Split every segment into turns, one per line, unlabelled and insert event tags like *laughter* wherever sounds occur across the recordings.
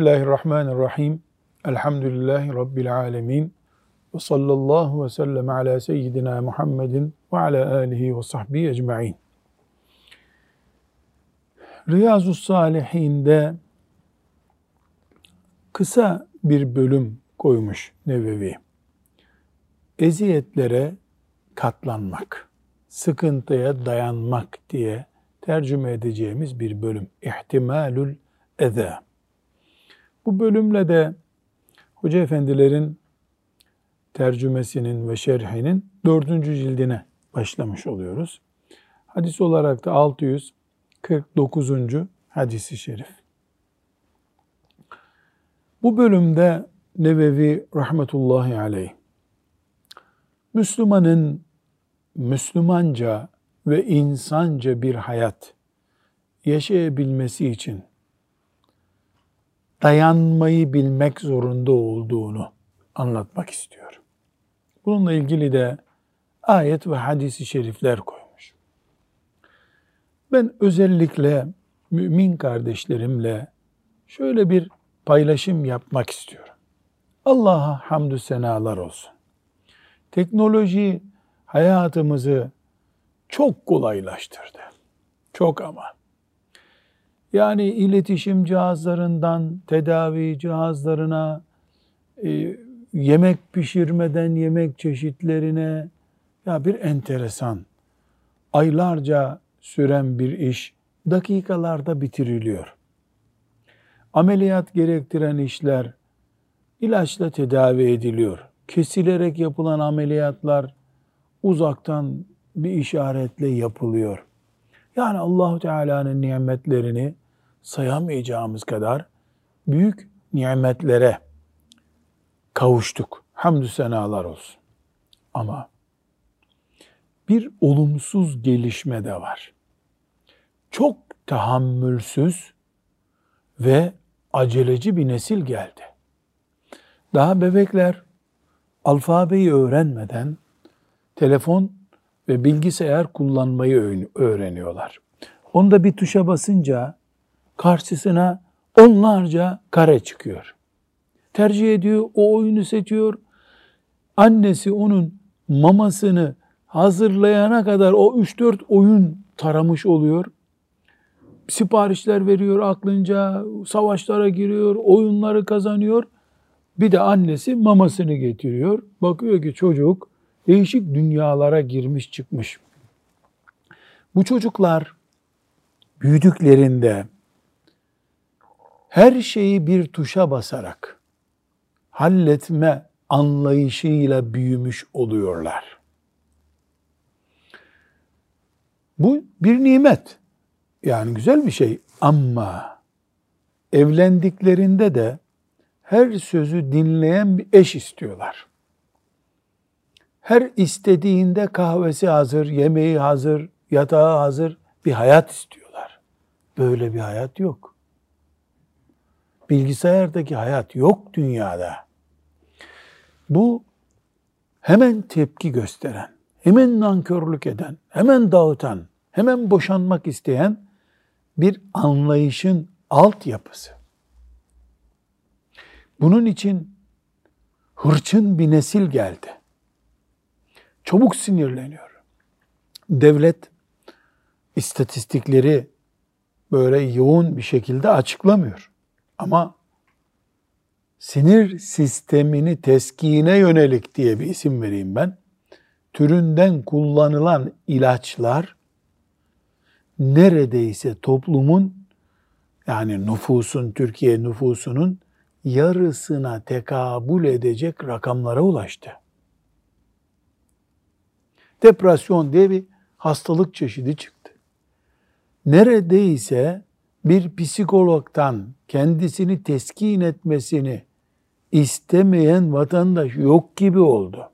Bismillahirrahmanirrahim. Elhamdülillahi Rabbil alemin. Ve sallallahu ve sellem ala seyyidina Muhammedin ve ala alihi ve sahbihi ecma'in. Riyazu Salihin'de kısa bir bölüm koymuş Nevevi. Eziyetlere katlanmak, sıkıntıya dayanmak diye tercüme edeceğimiz bir bölüm. İhtimalül eza. Bu bölümle de Hoca Efendilerin tercümesinin ve şerhinin dördüncü cildine başlamış oluyoruz. Hadis olarak da 649. hadisi şerif. Bu bölümde Nevevi rahmetullahi aleyh Müslümanın Müslümanca ve insanca bir hayat yaşayabilmesi için dayanmayı bilmek zorunda olduğunu anlatmak istiyor. Bununla ilgili de ayet ve hadisi şerifler koymuş. Ben özellikle mümin kardeşlerimle şöyle bir paylaşım yapmak istiyorum. Allah'a hamdü senalar olsun. Teknoloji hayatımızı çok kolaylaştırdı. Çok ama. Yani iletişim cihazlarından tedavi cihazlarına, e, yemek pişirmeden yemek çeşitlerine ya bir enteresan aylarca süren bir iş dakikalarda bitiriliyor. Ameliyat gerektiren işler ilaçla tedavi ediliyor. Kesilerek yapılan ameliyatlar uzaktan bir işaretle yapılıyor. Yani Allahu Teala'nın nimetlerini sayamayacağımız kadar büyük nimetlere kavuştuk. Hamdü senalar olsun. Ama bir olumsuz gelişme de var. Çok tahammülsüz ve aceleci bir nesil geldi. Daha bebekler alfabeyi öğrenmeden telefon ve bilgisayar kullanmayı öğreniyorlar. Onda bir tuşa basınca karşısına onlarca kare çıkıyor. Tercih ediyor, o oyunu seçiyor. Annesi onun mamasını hazırlayana kadar o 3-4 oyun taramış oluyor. Siparişler veriyor aklınca, savaşlara giriyor, oyunları kazanıyor. Bir de annesi mamasını getiriyor. Bakıyor ki çocuk değişik dünyalara girmiş çıkmış. Bu çocuklar büyüdüklerinde her şeyi bir tuşa basarak halletme anlayışıyla büyümüş oluyorlar. Bu bir nimet. Yani güzel bir şey ama evlendiklerinde de her sözü dinleyen bir eş istiyorlar. Her istediğinde kahvesi hazır, yemeği hazır, yatağı hazır bir hayat istiyorlar. Böyle bir hayat yok bilgisayardaki hayat yok dünyada. Bu hemen tepki gösteren, hemen nankörlük eden, hemen dağıtan, hemen boşanmak isteyen bir anlayışın altyapısı. Bunun için hırçın bir nesil geldi. Çabuk sinirleniyor. Devlet istatistikleri böyle yoğun bir şekilde açıklamıyor. Ama sinir sistemini teskine yönelik diye bir isim vereyim ben. Türünden kullanılan ilaçlar neredeyse toplumun yani nüfusun, Türkiye nüfusunun yarısına tekabül edecek rakamlara ulaştı. Depresyon diye bir hastalık çeşidi çıktı. Neredeyse bir psikologtan kendisini teskin etmesini istemeyen vatandaş yok gibi oldu.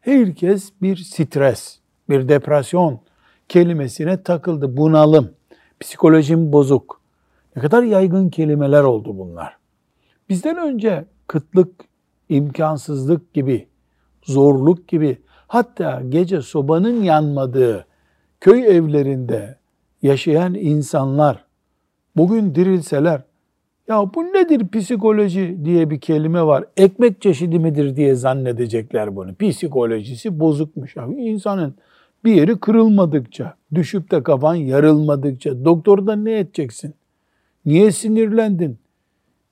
Herkes bir stres, bir depresyon kelimesine takıldı. Bunalım, psikolojim bozuk. Ne kadar yaygın kelimeler oldu bunlar. Bizden önce kıtlık, imkansızlık gibi, zorluk gibi hatta gece sobanın yanmadığı köy evlerinde yaşayan insanlar bugün dirilseler Ya bu nedir psikoloji diye bir kelime var. Ekmek çeşidi midir diye zannedecekler bunu. Psikolojisi bozukmuş. Ya insanın bir yeri kırılmadıkça, düşüp de kafan yarılmadıkça doktorda ne edeceksin? Niye sinirlendin?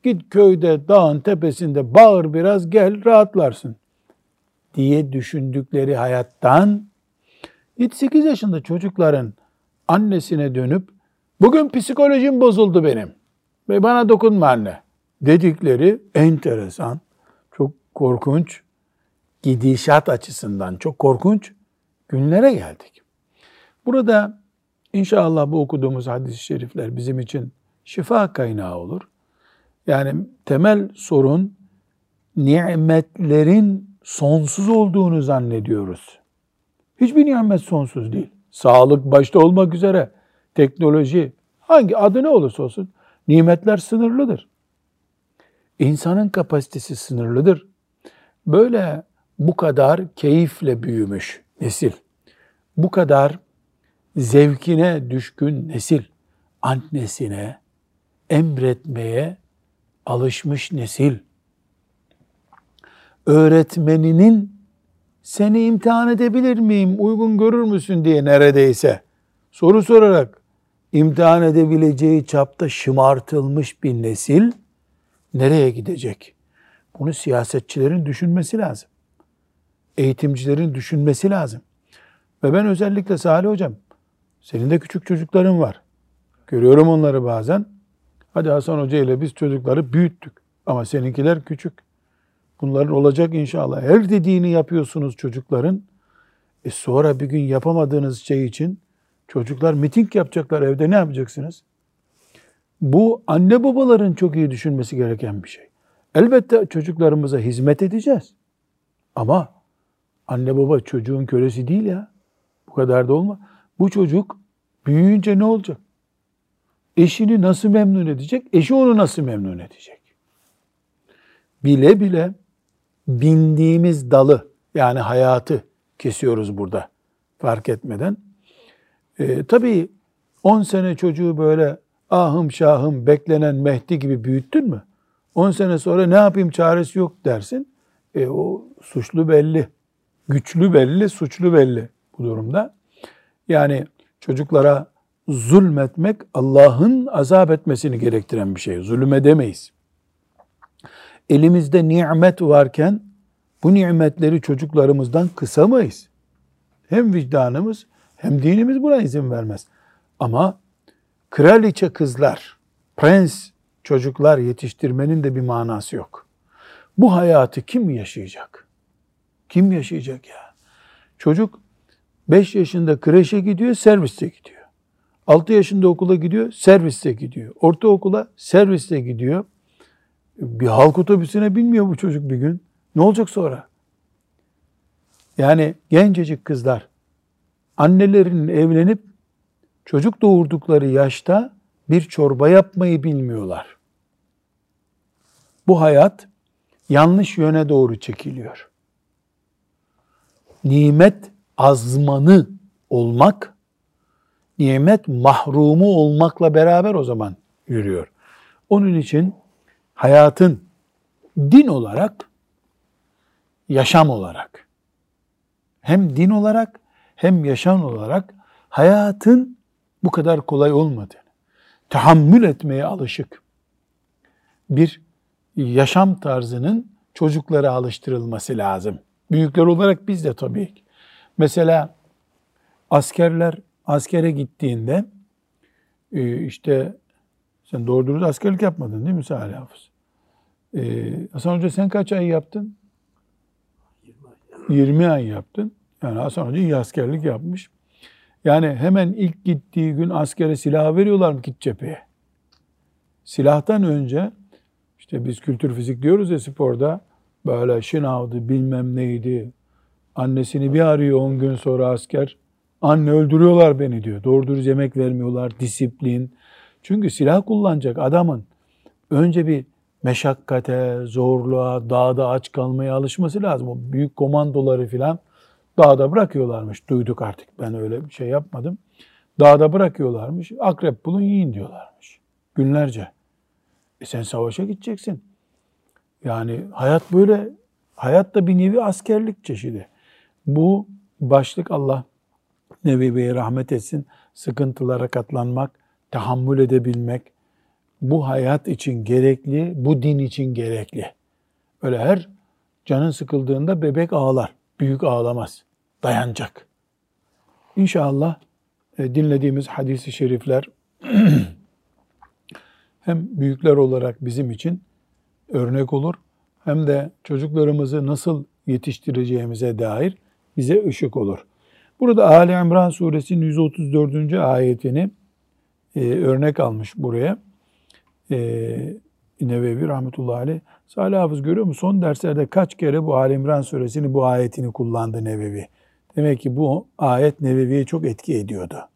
Git köyde, dağın tepesinde bağır biraz gel rahatlarsın diye düşündükleri hayattan 7-8 yaşında çocukların annesine dönüp bugün psikolojim bozuldu benim ve bana dokunma anne dedikleri enteresan, çok korkunç gidişat açısından çok korkunç günlere geldik. Burada inşallah bu okuduğumuz hadis-i şerifler bizim için şifa kaynağı olur. Yani temel sorun nimetlerin sonsuz olduğunu zannediyoruz. Hiçbir nimet sonsuz değil. Sağlık başta olmak üzere teknoloji hangi adı ne olursa olsun nimetler sınırlıdır. İnsanın kapasitesi sınırlıdır. Böyle bu kadar keyifle büyümüş nesil, bu kadar zevkine düşkün nesil, annesine emretmeye alışmış nesil, öğretmeninin seni imtihan edebilir miyim, uygun görür müsün diye neredeyse soru sorarak imtihan edebileceği çapta şımartılmış bir nesil nereye gidecek? Bunu siyasetçilerin düşünmesi lazım. Eğitimcilerin düşünmesi lazım. Ve ben özellikle Salih Hocam, senin de küçük çocukların var. Görüyorum onları bazen. Hadi Hasan Hoca ile biz çocukları büyüttük. Ama seninkiler küçük. Bunların olacak inşallah. Her dediğini yapıyorsunuz çocukların. E sonra bir gün yapamadığınız şey için çocuklar miting yapacaklar evde ne yapacaksınız? Bu anne babaların çok iyi düşünmesi gereken bir şey. Elbette çocuklarımıza hizmet edeceğiz. Ama anne baba çocuğun kölesi değil ya. Bu kadar da olma. Bu çocuk büyüyünce ne olacak? Eşini nasıl memnun edecek? Eşi onu nasıl memnun edecek? Bile bile bindiğimiz dalı yani hayatı kesiyoruz burada fark etmeden. Ee, tabii 10 sene çocuğu böyle ahım şahım beklenen Mehdi gibi büyüttün mü? 10 sene sonra ne yapayım çaresi yok dersin. E, o suçlu belli. Güçlü belli, suçlu belli bu durumda. Yani çocuklara zulmetmek Allah'ın azap etmesini gerektiren bir şey. Zulüm edemeyiz elimizde nimet varken bu nimetleri çocuklarımızdan kısamayız. Hem vicdanımız hem dinimiz buna izin vermez. Ama kraliçe kızlar, prens çocuklar yetiştirmenin de bir manası yok. Bu hayatı kim yaşayacak? Kim yaşayacak ya? Çocuk 5 yaşında kreşe gidiyor, serviste gidiyor. 6 yaşında okula gidiyor, serviste gidiyor. Ortaokula serviste gidiyor. Bir halk otobüsüne binmiyor bu çocuk bir gün. Ne olacak sonra? Yani gencecik kızlar annelerinin evlenip çocuk doğurdukları yaşta bir çorba yapmayı bilmiyorlar. Bu hayat yanlış yöne doğru çekiliyor. Nimet azmanı olmak, nimet mahrumu olmakla beraber o zaman yürüyor. Onun için hayatın din olarak, yaşam olarak, hem din olarak hem yaşam olarak hayatın bu kadar kolay olmadığını, tahammül etmeye alışık bir yaşam tarzının çocuklara alıştırılması lazım. Büyükler olarak biz de tabii ki. Mesela askerler askere gittiğinde e, işte sen doğru dürüst askerlik yapmadın değil mi Salih Hafız? Ee, Hasan Hoca sen kaç ay yaptın? 20 ay. yaptın. Yani Hasan Hoca iyi askerlik yapmış. Yani hemen ilk gittiği gün askere silah veriyorlar mı git cepheye? Silahtan önce işte biz kültür fizik diyoruz ya sporda böyle şınavdı bilmem neydi. Annesini bir arıyor 10 gün sonra asker. Anne öldürüyorlar beni diyor. Doğru dürüst yemek vermiyorlar. Disiplin. Çünkü silah kullanacak adamın önce bir meşakkate, zorluğa, dağda aç kalmaya alışması lazım. O büyük komandoları filan dağda bırakıyorlarmış. Duyduk artık ben öyle bir şey yapmadım. Dağda bırakıyorlarmış. Akrep bulun yiyin diyorlarmış. Günlerce. E sen savaşa gideceksin. Yani hayat böyle, hayat da bir nevi askerlik çeşidi. Bu başlık Allah Nebi Bey'e rahmet etsin. Sıkıntılara katlanmak, tahammül edebilmek, bu hayat için gerekli, bu din için gerekli. Öyle her canın sıkıldığında bebek ağlar, büyük ağlamaz, dayanacak. İnşallah e, dinlediğimiz hadisi şerifler *clears throat* hem büyükler olarak bizim için örnek olur hem de çocuklarımızı nasıl yetiştireceğimize dair bize ışık olur. Burada Ali İmran suresinin 134. ayetini e, örnek almış buraya. E, Nevevi rahmetullahi aleyh. Salih Hafız görüyor mu? Son derslerde kaç kere bu Ali İmran suresini bu ayetini kullandı Nevevi. Demek ki bu ayet Nevevi'ye çok etki ediyordu.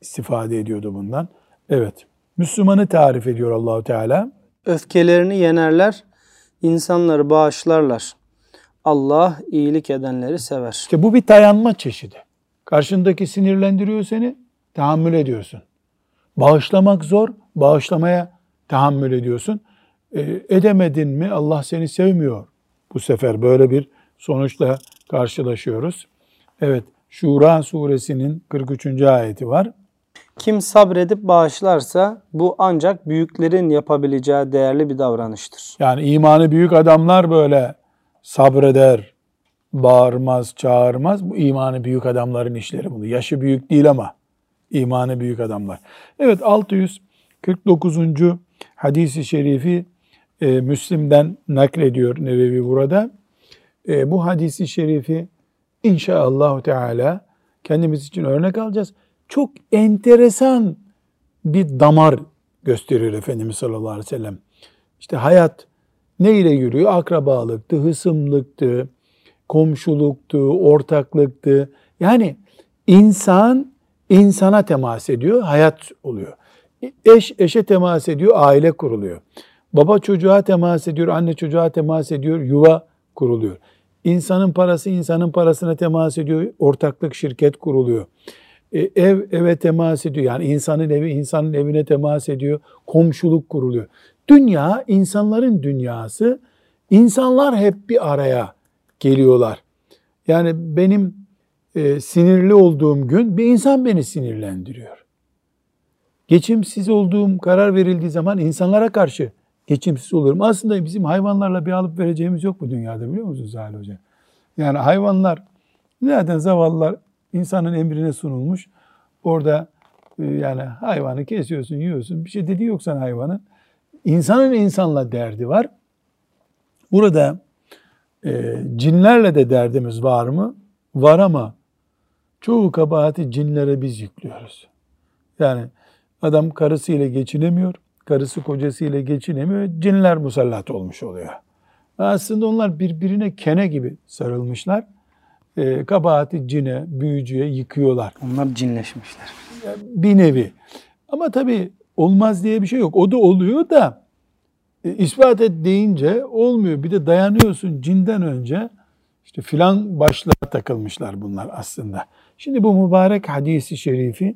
İstifade ediyordu bundan. Evet. Müslümanı tarif ediyor Allahu Teala.
Öfkelerini yenerler, insanları bağışlarlar. Allah iyilik edenleri sever.
İşte bu bir dayanma çeşidi. Karşındaki sinirlendiriyor seni, tahammül ediyorsun. Bağışlamak zor, bağışlamaya tahammül ediyorsun. E, edemedin mi Allah seni sevmiyor. Bu sefer böyle bir sonuçla karşılaşıyoruz. Evet, Şura suresinin 43. ayeti var.
Kim sabredip bağışlarsa bu ancak büyüklerin yapabileceği değerli bir davranıştır.
Yani imanı büyük adamlar böyle sabreder, bağırmaz, çağırmaz. Bu imanı büyük adamların işleri bunu. Yaşı büyük değil ama imanı büyük adamlar. Evet 649. hadisi şerifi e, Müslim'den naklediyor Nevevi burada. E, bu hadisi şerifi inşallah Teala kendimiz için örnek alacağız. Çok enteresan bir damar gösteriyor Efendimiz sallallahu aleyhi ve sellem. İşte hayat ne ile yürüyor? Akrabalıktı, hısımlıktı, komşuluktu, ortaklıktı. Yani insan insana temas ediyor, hayat oluyor. Eş eşe temas ediyor, aile kuruluyor. Baba çocuğa temas ediyor, anne çocuğa temas ediyor, yuva kuruluyor. İnsanın parası insanın parasına temas ediyor, ortaklık şirket kuruluyor. E, ev eve temas ediyor. Yani insanın evi insanın evine temas ediyor. Komşuluk kuruluyor. Dünya insanların dünyası. İnsanlar hep bir araya geliyorlar. Yani benim e, sinirli olduğum gün bir insan beni sinirlendiriyor. Geçimsiz olduğum karar verildiği zaman insanlara karşı geçimsiz olurum. Aslında bizim hayvanlarla bir alıp vereceğimiz yok bu dünyada biliyor musunuz Zahal Hoca? Yani hayvanlar zaten zavallılar insanın emrine sunulmuş. Orada e, yani hayvanı kesiyorsun, yiyorsun. Bir şey dediği yok sana hayvanın. İnsanın insanla derdi var. Burada e, cinlerle de derdimiz var mı? Var ama çoğu kabahati cinlere biz yüklüyoruz. Yani adam karısıyla geçinemiyor, karısı kocasıyla geçinemiyor, cinler musallat olmuş oluyor. Aslında onlar birbirine kene gibi sarılmışlar. E, kabahati cine, büyücüye yıkıyorlar.
Onlar cinleşmişler.
Bir nevi. Ama tabii olmaz diye bir şey yok. O da oluyor da e, ispat et deyince olmuyor. Bir de dayanıyorsun cinden önce işte filan başlığa takılmışlar bunlar aslında. Şimdi bu mübarek hadisi şerifi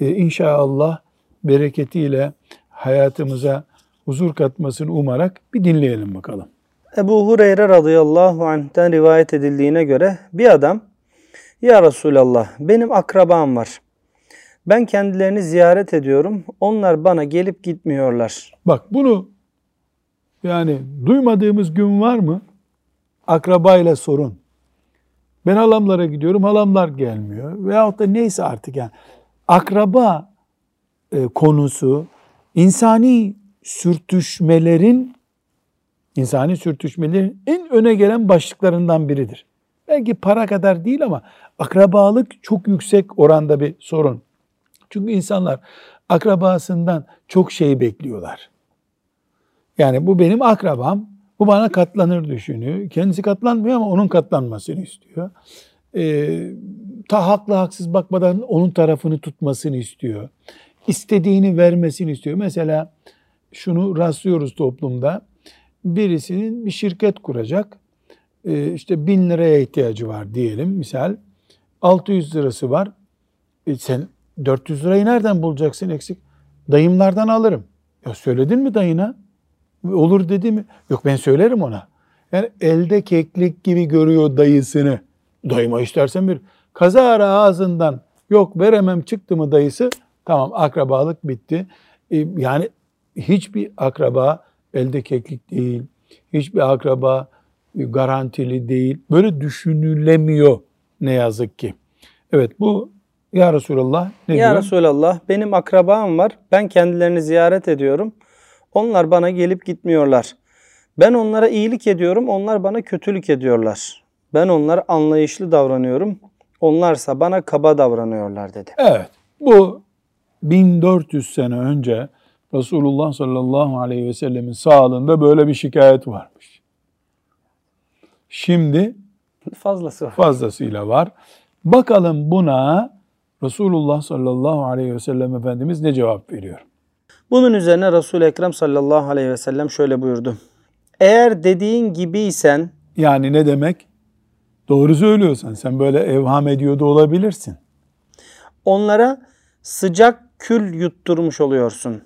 e, inşallah bereketiyle hayatımıza huzur katmasını umarak bir dinleyelim bakalım.
Ebu Hureyre radıyallahu anh'ten rivayet edildiğine göre bir adam Ya Resulallah benim akrabam var. Ben kendilerini ziyaret ediyorum. Onlar bana gelip gitmiyorlar.
Bak bunu yani duymadığımız gün var mı? Akrabayla sorun. Ben halamlara gidiyorum, halamlar gelmiyor. Veyahut da neyse artık yani. Akraba e, konusu insani sürtüşmelerin insani sürtüşmelerin en öne gelen başlıklarından biridir. Belki para kadar değil ama akrabalık çok yüksek oranda bir sorun. Çünkü insanlar akrabasından çok şey bekliyorlar. Yani bu benim akrabam, bu bana katlanır düşünüyor. Kendisi katlanmıyor ama onun katlanmasını istiyor. Ee, ta haklı haksız bakmadan onun tarafını tutmasını istiyor. İstediğini vermesini istiyor. Mesela şunu rastlıyoruz toplumda birisinin bir şirket kuracak. E, işte bin liraya ihtiyacı var diyelim misal. 600 lirası var. E sen 400 lirayı nereden bulacaksın eksik? Dayımlardan alırım. Ya söyledin mi dayına? Olur dedi mi? Yok ben söylerim ona. Yani elde keklik gibi görüyor dayısını. Dayıma istersen bir kazara ağzından yok veremem çıktı mı dayısı tamam akrabalık bitti. E, yani hiçbir akraba elde keklik değil. Hiçbir akraba garantili değil. Böyle düşünülemiyor ne yazık ki. Evet bu ya Resulallah ne
ya
diyor?
Resulallah benim akrabam var. Ben kendilerini ziyaret ediyorum. Onlar bana gelip gitmiyorlar. Ben onlara iyilik ediyorum. Onlar bana kötülük ediyorlar. Ben onlara anlayışlı davranıyorum. Onlarsa bana kaba davranıyorlar dedi.
Evet. Bu 1400 sene önce Resulullah sallallahu aleyhi ve sellemin sağlığında böyle bir şikayet varmış. Şimdi
Fazlası var.
fazlasıyla var. Bakalım buna Resulullah sallallahu aleyhi ve sellem Efendimiz ne cevap veriyor?
Bunun üzerine Resul-i Ekrem sallallahu aleyhi ve sellem şöyle buyurdu. Eğer dediğin gibiysen
Yani ne demek? Doğru söylüyorsan sen böyle evham ediyor da olabilirsin.
onlara sıcak kül yutturmuş oluyorsun.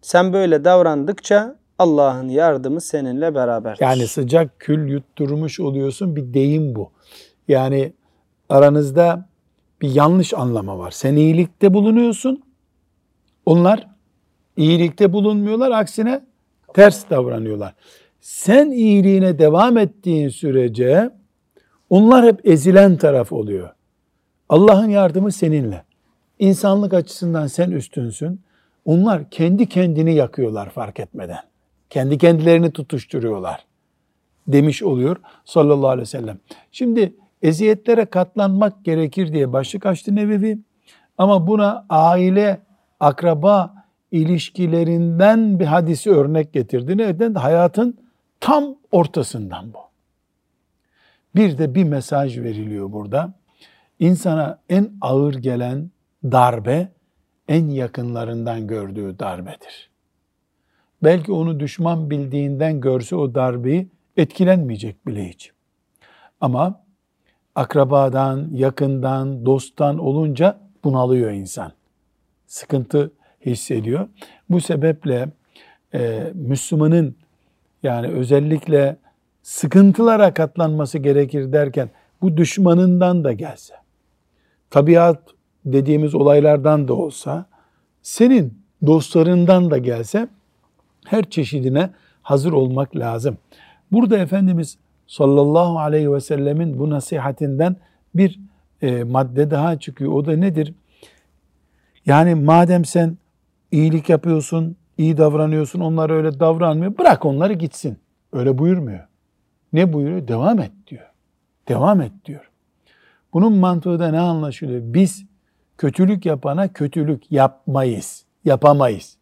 Sen böyle davrandıkça Allah'ın yardımı seninle beraber.
Yani sıcak kül yutturmuş oluyorsun bir deyim bu. Yani aranızda bir yanlış anlama var. Sen iyilikte bulunuyorsun. Onlar iyilikte bulunmuyorlar. Aksine ters davranıyorlar. Sen iyiliğine devam ettiğin sürece onlar hep ezilen taraf oluyor. Allah'ın yardımı seninle. İnsanlık açısından sen üstünsün. Onlar kendi kendini yakıyorlar fark etmeden. Kendi kendilerini tutuşturuyorlar demiş oluyor sallallahu aleyhi ve sellem. Şimdi eziyetlere katlanmak gerekir diye başlık açtı Nevevi. Ama buna aile, akraba ilişkilerinden bir hadisi örnek getirdi. Neden? Hayatın tam ortasından bu. Bir de bir mesaj veriliyor burada. İnsana en ağır gelen darbe en yakınlarından gördüğü darbedir. Belki onu düşman bildiğinden görse o darbeyi etkilenmeyecek bile hiç. Ama akrabadan, yakından, dosttan olunca bunalıyor insan. Sıkıntı hissediyor. Bu sebeple e, Müslümanın yani özellikle sıkıntılara katlanması gerekir derken bu düşmanından da gelse, tabiat dediğimiz olaylardan da olsa, senin dostlarından da gelse her çeşidine hazır olmak lazım. Burada Efendimiz sallallahu aleyhi ve sellemin bu nasihatinden bir e, madde daha çıkıyor. O da nedir? Yani madem sen iyilik yapıyorsun, iyi davranıyorsun, onlar öyle davranmıyor. Bırak onları gitsin. Öyle buyurmuyor. Ne buyuruyor? Devam et diyor. Devam et diyor. Bunun mantığı da ne anlaşılıyor? Biz kötülük yapana kötülük yapmayız. Yapamayız.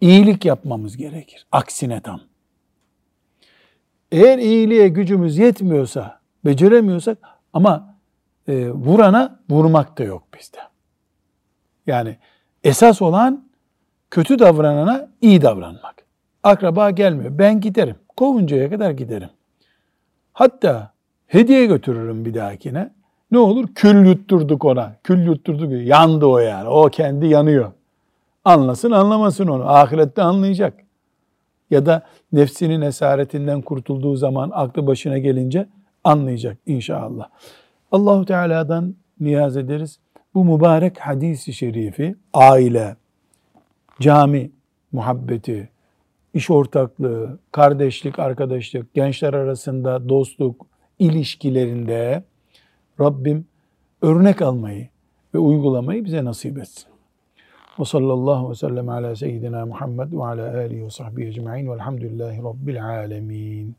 İyilik yapmamız gerekir. Aksine tam. Eğer iyiliğe gücümüz yetmiyorsa, beceremiyorsak ama e, vurana vurmak da yok bizde. Yani esas olan kötü davranana iyi davranmak. Akraba gelmiyor. Ben giderim. Kovuncaya kadar giderim. Hatta hediye götürürüm bir dahakine. Ne olur? Kül yutturduk ona. Kül yutturduk. Yandı o yani. O kendi yanıyor. Anlasın anlamasın onu. Ahirette anlayacak. Ya da nefsinin esaretinden kurtulduğu zaman aklı başına gelince anlayacak inşallah. Allahu Teala'dan niyaz ederiz. Bu mübarek hadisi şerifi aile, cami muhabbeti, iş ortaklığı, kardeşlik, arkadaşlık, gençler arasında dostluk ilişkilerinde Rabbim örnek almayı ve uygulamayı bize nasip etsin. Ve sallallahu ve sellem ala seyyidina Muhammed ve ala alihi ve sahbihi ecma'in velhamdülillahi rabbil alemin.